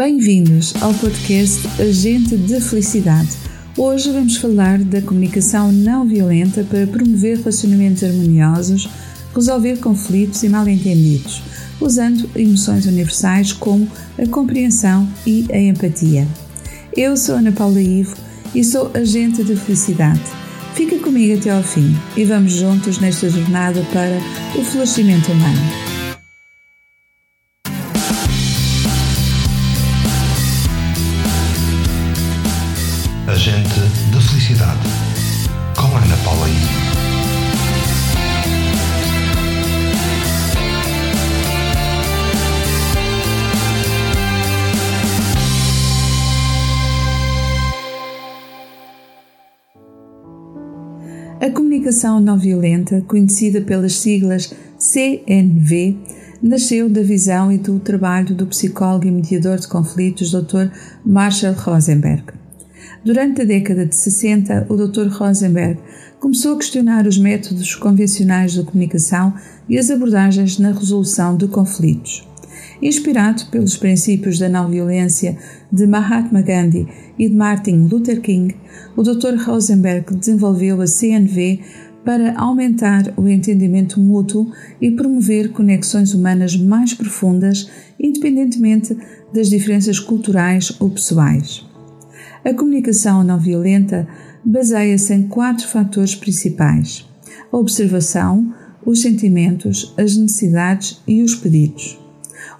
Bem-vindos ao podcast Agente de Felicidade. Hoje vamos falar da comunicação não violenta para promover relacionamentos harmoniosos, resolver conflitos e mal-entendidos, usando emoções universais como a compreensão e a empatia. Eu sou Ana Paula Ivo e sou agente de felicidade. Fica comigo até ao fim e vamos juntos nesta jornada para o florescimento humano. Agente da Felicidade, com Ana Paula I. A comunicação não violenta, conhecida pelas siglas CNV, nasceu da visão e do trabalho do psicólogo e mediador de conflitos Dr. Marshall Rosenberg. Durante a década de 60, o Dr. Rosenberg começou a questionar os métodos convencionais de comunicação e as abordagens na resolução de conflitos. Inspirado pelos princípios da não-violência de Mahatma Gandhi e de Martin Luther King, o Dr. Rosenberg desenvolveu a CNV para aumentar o entendimento mútuo e promover conexões humanas mais profundas, independentemente das diferenças culturais ou pessoais. A comunicação não violenta baseia-se em quatro fatores principais: a observação, os sentimentos, as necessidades e os pedidos.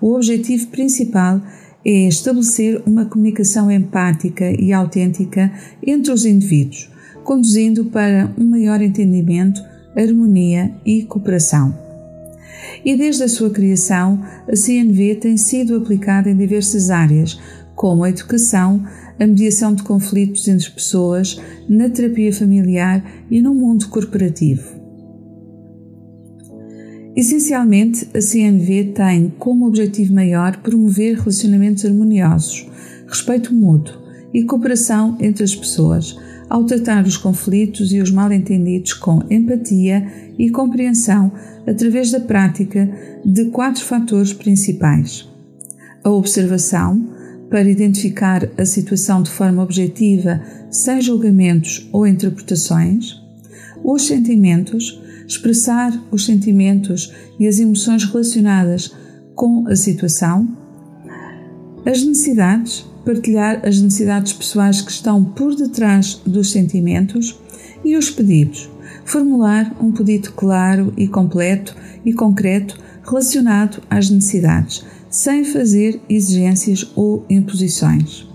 O objetivo principal é estabelecer uma comunicação empática e autêntica entre os indivíduos, conduzindo para um maior entendimento, harmonia e cooperação. E desde a sua criação, a CNV tem sido aplicada em diversas áreas, como a educação, a mediação de conflitos entre pessoas, na terapia familiar e no mundo corporativo. Essencialmente, a CNV tem como objetivo maior promover relacionamentos harmoniosos, respeito mútuo e cooperação entre as pessoas, ao tratar os conflitos e os mal-entendidos com empatia e compreensão através da prática de quatro fatores principais: a observação, para identificar a situação de forma objetiva, sem julgamentos ou interpretações, os sentimentos, expressar os sentimentos e as emoções relacionadas com a situação, as necessidades, partilhar as necessidades pessoais que estão por detrás dos sentimentos e os pedidos, formular um pedido claro e completo e concreto relacionado às necessidades sem fazer exigências ou imposições.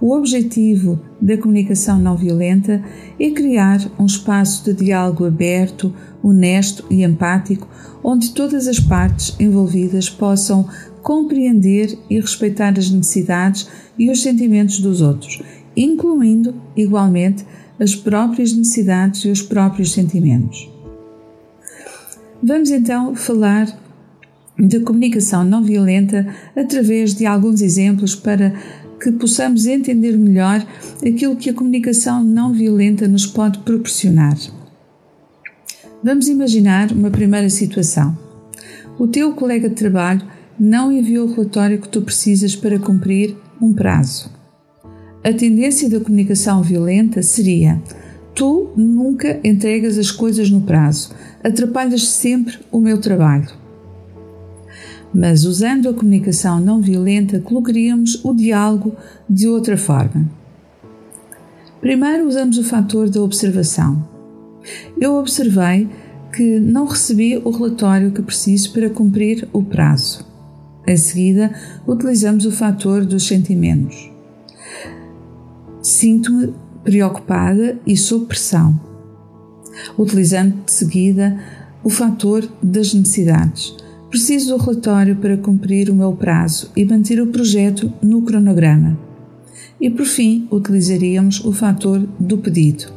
O objetivo da comunicação não violenta é criar um espaço de diálogo aberto, honesto e empático, onde todas as partes envolvidas possam compreender e respeitar as necessidades e os sentimentos dos outros, incluindo, igualmente, as próprias necessidades e os próprios sentimentos. Vamos então falar de comunicação não violenta através de alguns exemplos para que possamos entender melhor aquilo que a comunicação não violenta nos pode proporcionar. Vamos imaginar uma primeira situação. O teu colega de trabalho não enviou o relatório que tu precisas para cumprir um prazo. A tendência da comunicação violenta seria: tu nunca entregas as coisas no prazo, atrapalhas sempre o meu trabalho mas usando a comunicação não violenta, colocaríamos o diálogo de outra forma. Primeiro usamos o fator da observação. Eu observei que não recebi o relatório que preciso para cumprir o prazo. Em seguida, utilizamos o fator dos sentimentos. Sinto-me preocupada e sob pressão. Utilizando de seguida o fator das necessidades Preciso do relatório para cumprir o meu prazo e manter o projeto no cronograma. E por fim, utilizaríamos o fator do pedido.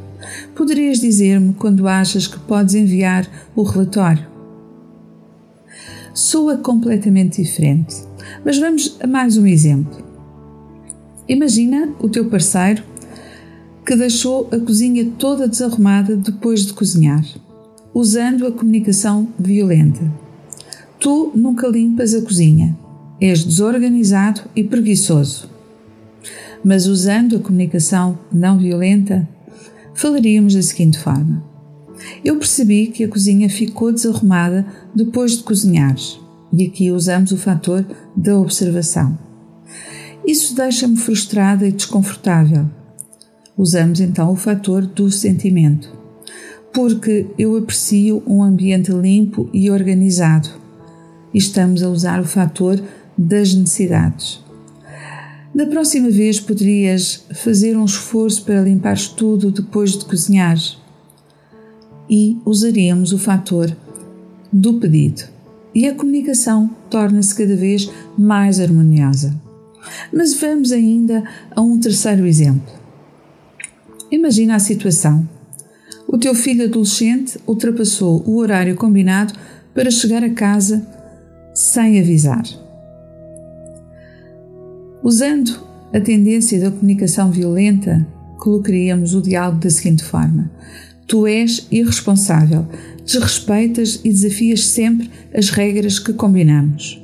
Poderias dizer-me quando achas que podes enviar o relatório? Soa completamente diferente, mas vamos a mais um exemplo. Imagina o teu parceiro que deixou a cozinha toda desarrumada depois de cozinhar, usando a comunicação violenta Tu nunca limpas a cozinha. És desorganizado e preguiçoso. Mas usando a comunicação não violenta, falaríamos da seguinte forma: Eu percebi que a cozinha ficou desarrumada depois de cozinhares, e aqui usamos o fator da observação. Isso deixa-me frustrada e desconfortável. Usamos então o fator do sentimento, porque eu aprecio um ambiente limpo e organizado. Estamos a usar o fator das necessidades. Da próxima vez poderias fazer um esforço para limpar tudo depois de cozinhar. E usaríamos o fator do pedido. E a comunicação torna-se cada vez mais harmoniosa. Mas vamos ainda a um terceiro exemplo. Imagina a situação. O teu filho adolescente ultrapassou o horário combinado para chegar a casa sem avisar. Usando a tendência da comunicação violenta, colocaríamos o diálogo da seguinte forma: Tu és irresponsável, desrespeitas e desafias sempre as regras que combinamos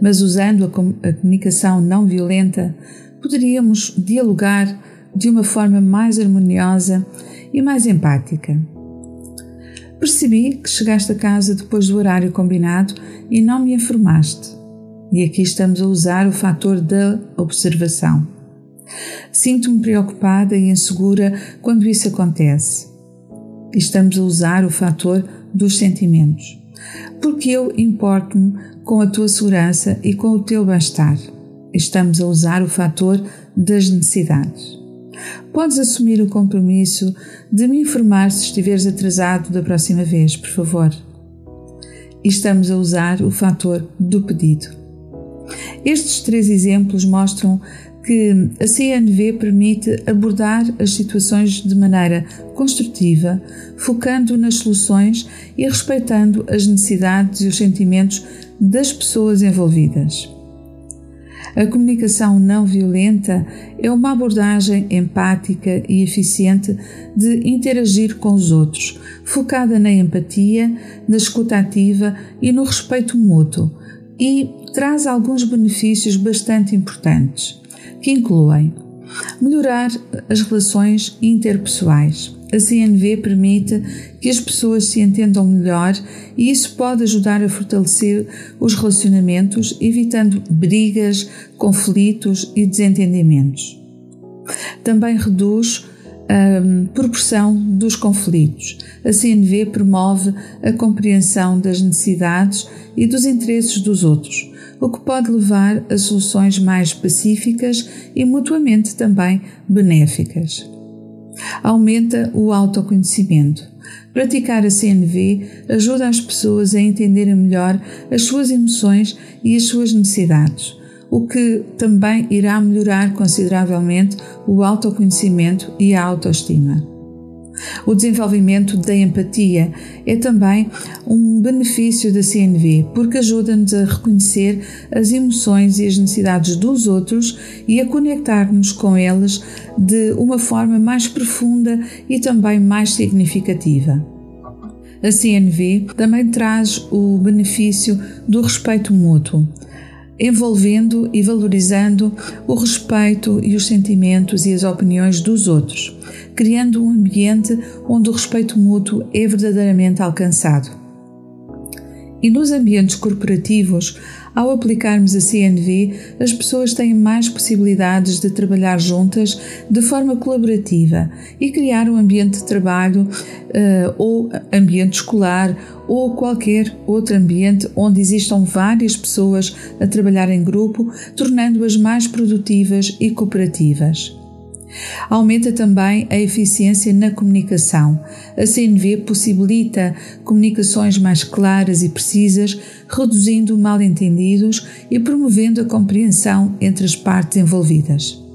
mas usando a, comunicação não violenta, poderíamos dialogar de uma forma mais harmoniosa e mais empática. Percebi que chegaste a casa depois do horário combinado e não me informaste. E aqui estamos a usar o fator da observação. Sinto-me preocupada e insegura quando isso acontece. Estamos a usar o fator dos sentimentos. Porque eu importo-me com a tua segurança e com o teu bem-estar. Estamos a usar o fator das necessidades. Podes assumir o compromisso de me informar se estiveres atrasado da próxima vez, por favor. Estamos a usar o fator do pedido. Estes três exemplos mostram que a CNV permite abordar as situações de maneira construtiva, focando nas soluções e respeitando as necessidades e os sentimentos das pessoas envolvidas. A comunicação não violenta é uma abordagem empática e eficiente de interagir com os outros, focada na empatia, na escuta ativa e no respeito mútuo, e traz alguns benefícios bastante importantes que incluem melhorar as relações interpessoais. A CNV permite que as pessoas se entendam melhor e isso pode ajudar a fortalecer os relacionamentos, evitando brigas, conflitos e desentendimentos. Também reduz a hum, proporção dos conflitos. A CNV promove a compreensão das necessidades e dos interesses dos outros, o que pode levar a soluções mais pacíficas e mutuamente também benéficas. Aumenta o autoconhecimento. Praticar a CNV ajuda as pessoas a entenderem melhor as suas emoções e as suas necessidades, o que também irá melhorar consideravelmente o autoconhecimento e a autoestima. O desenvolvimento da empatia é também um benefício da CNV, porque ajuda-nos a reconhecer as emoções e as necessidades dos outros e a conectar-nos com elas de uma forma mais profunda e também mais significativa. A CNV também traz o benefício do respeito mútuo envolvendo e valorizando o respeito e os sentimentos e as opiniões dos outros, criando um ambiente onde o respeito mútuo é verdadeiramente alcançado. E nos ambientes corporativos, ao aplicarmos a CNV, as pessoas têm mais possibilidades de trabalhar juntas de forma colaborativa e criar um ambiente de trabalho uh, ou ambiente escolar ou qualquer outro ambiente onde existam várias pessoas a trabalhar em grupo, tornando-as mais produtivas e cooperativas. Aumenta também a eficiência na comunicação. A CNV possibilita comunicações mais claras e precisas, reduzindo mal-entendidos e promovendo a compreensão entre as partes envolvidas.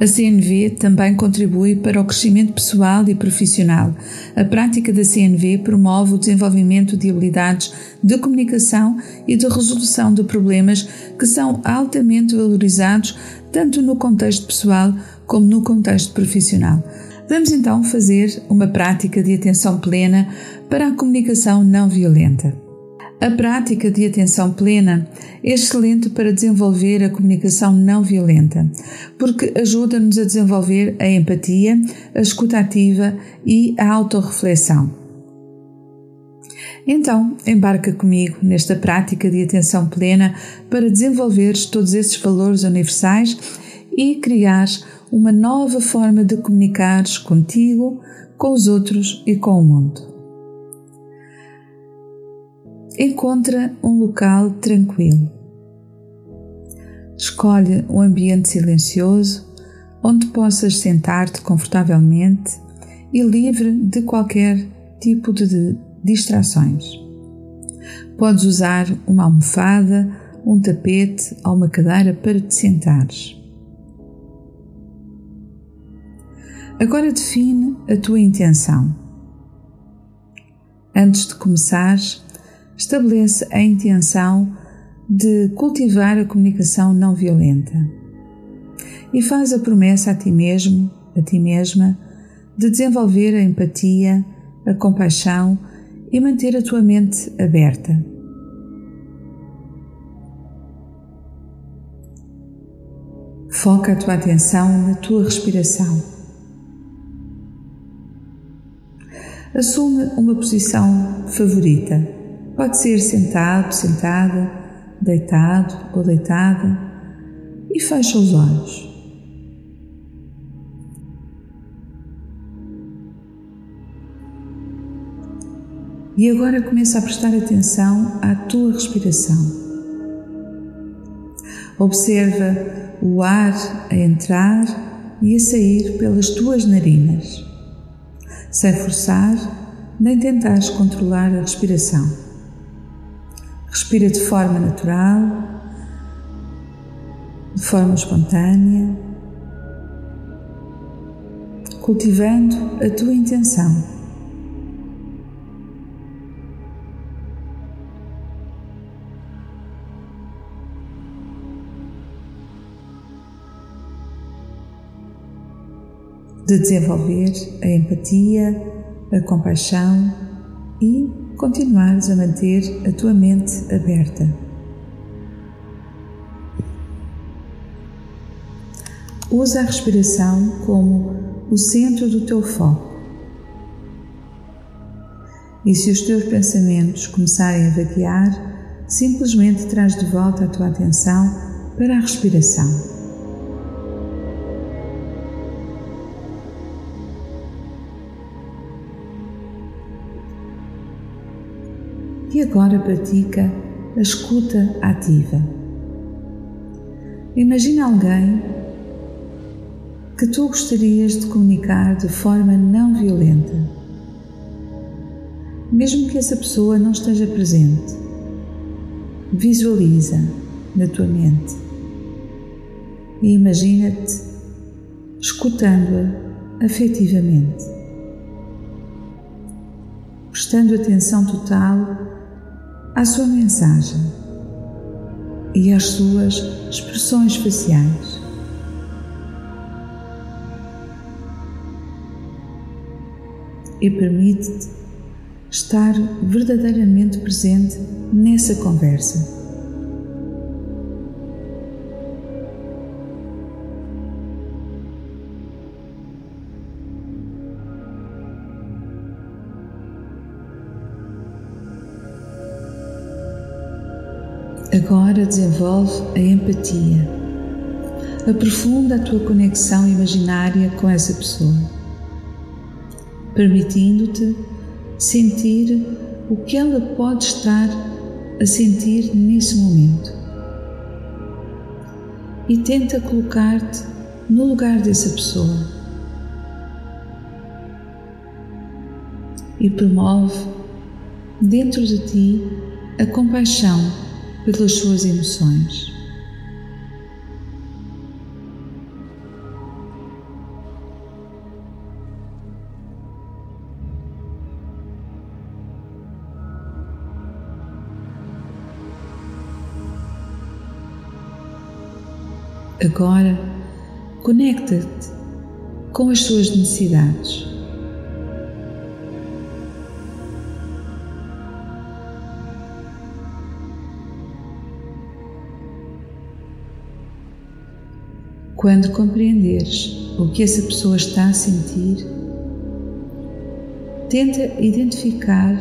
A CNV também contribui para o crescimento pessoal e profissional. A prática da CNV promove o desenvolvimento de habilidades de comunicação e de resolução de problemas que são altamente valorizados tanto no contexto pessoal como no contexto profissional. Vamos então fazer uma prática de atenção plena para a comunicação não violenta. A prática de atenção plena é excelente para desenvolver a comunicação não violenta, porque ajuda-nos a desenvolver a empatia, a escuta ativa e a autorreflexão. Então, embarca comigo nesta prática de atenção plena para desenvolveres todos esses valores universais e criares uma nova forma de comunicares contigo, com os outros e com o mundo. Encontra um local tranquilo. Escolhe um ambiente silencioso onde possas sentar-te confortavelmente e livre de qualquer tipo de distrações. Podes usar uma almofada, um tapete ou uma cadeira para te sentares. Agora define a tua intenção. Antes de começares, estabelece a intenção de cultivar a comunicação não violenta e faz a promessa a ti mesmo, a ti mesma, de desenvolver a empatia, a compaixão e manter a tua mente aberta. Foca a tua atenção na tua respiração. Assume uma posição favorita Pode ser sentado, sentada, deitado ou deitada e fecha os olhos. E agora começa a prestar atenção à tua respiração. Observa o ar a entrar e a sair pelas tuas narinas, sem forçar nem tentares controlar a respiração. Respira de forma natural, de forma espontânea, cultivando a tua intenção. De desenvolver a empatia, a compaixão e continuares a manter a tua mente aberta. Usa a respiração como o centro do teu foco. E se os teus pensamentos começarem a vaguear, simplesmente traz de volta a tua atenção para a respiração. E agora pratica a escuta ativa. Imagina alguém que tu gostarias de comunicar de forma não violenta, mesmo que essa pessoa não esteja presente. Visualiza na tua mente e imagina-te escutando-a afetivamente, prestando atenção total à sua mensagem e às suas expressões faciais. E permite-te estar verdadeiramente presente nessa conversa. Agora desenvolve a empatia. Aprofunda a tua conexão imaginária com essa pessoa, permitindo-te sentir o que ela pode estar a sentir nesse momento. E tenta colocar-te no lugar dessa pessoa. E promove dentro de ti a compaixão pelas suas emoções. Agora, conecta-te com as suas necessidades. Quando compreenderes o que essa pessoa está a sentir, tenta identificar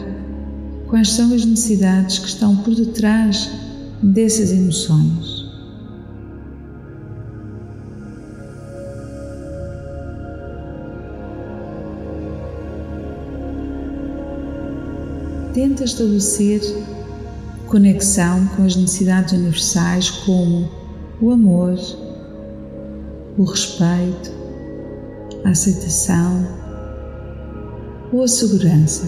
quais são as necessidades que estão por detrás dessas emoções. Tenta estabelecer conexão com as necessidades universais como o amor, o respeito, a aceitação ou a segurança.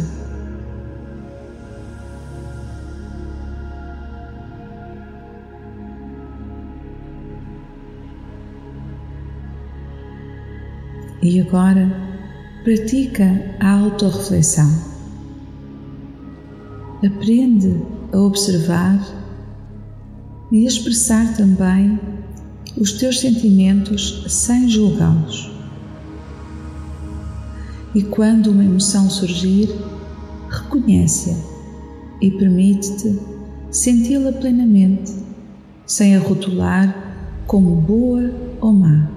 E agora pratica a autorreflexão. Aprende a observar e a expressar também os teus sentimentos sem julgá-los. E quando uma emoção surgir, reconhece-a e permite-te senti-la plenamente, sem a rotular como boa ou má.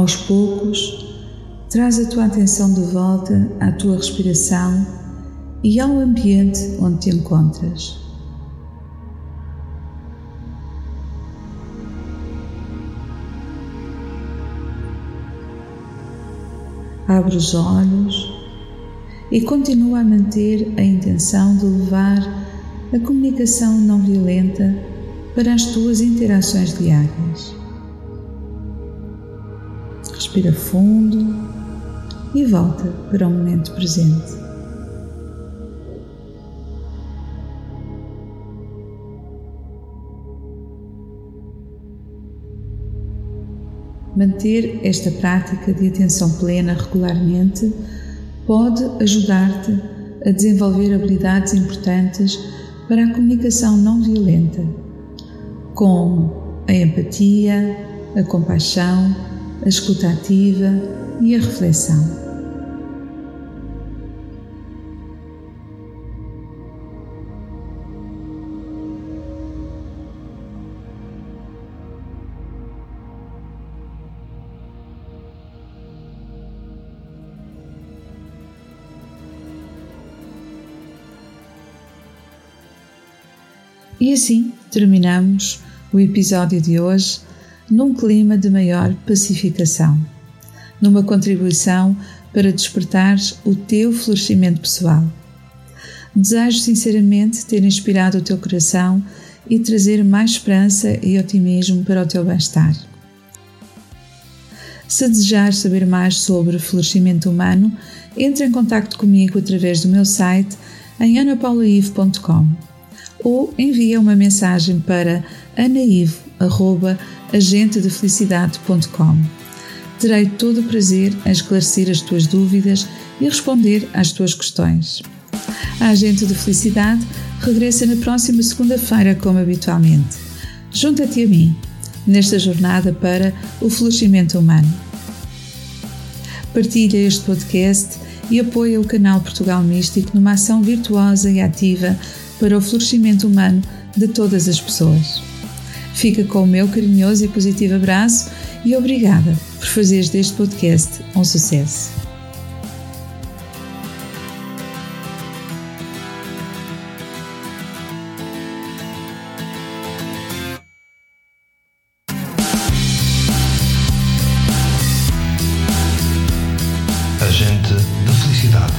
Aos poucos, traz a tua atenção de volta à tua respiração e ao ambiente onde te encontras. Abre os olhos e continua a manter a intenção de levar a comunicação não violenta para as tuas interações diárias. Respira fundo e volta para o momento presente. Manter esta prática de atenção plena regularmente pode ajudar-te a desenvolver habilidades importantes para a comunicação não violenta, como a empatia, a compaixão, a escuta ativa e a reflexão. E assim terminamos o episódio de hoje num clima de maior pacificação, numa contribuição para despertares o teu florescimento pessoal. Desejo sinceramente ter inspirado o teu coração e trazer mais esperança e otimismo para o teu bem-estar. Se desejares saber mais sobre florescimento humano, entre em contato comigo através do meu site em anapaulaive.com ou envia uma mensagem para anaivo.com agentedefelicidade.com. Terei todo o prazer em esclarecer as tuas dúvidas e responder às tuas questões. A Agente de Felicidade regressa na próxima segunda-feira, como habitualmente. Junta-te a mim nesta jornada para o florescimento humano. Partilha este podcast e apoia o canal Portugal Místico numa ação virtuosa e ativa para o florescimento humano de todas as pessoas. Fica com o meu carinhoso e positivo abraço e obrigada por fazeres deste podcast um sucesso. Agente da Felicidade,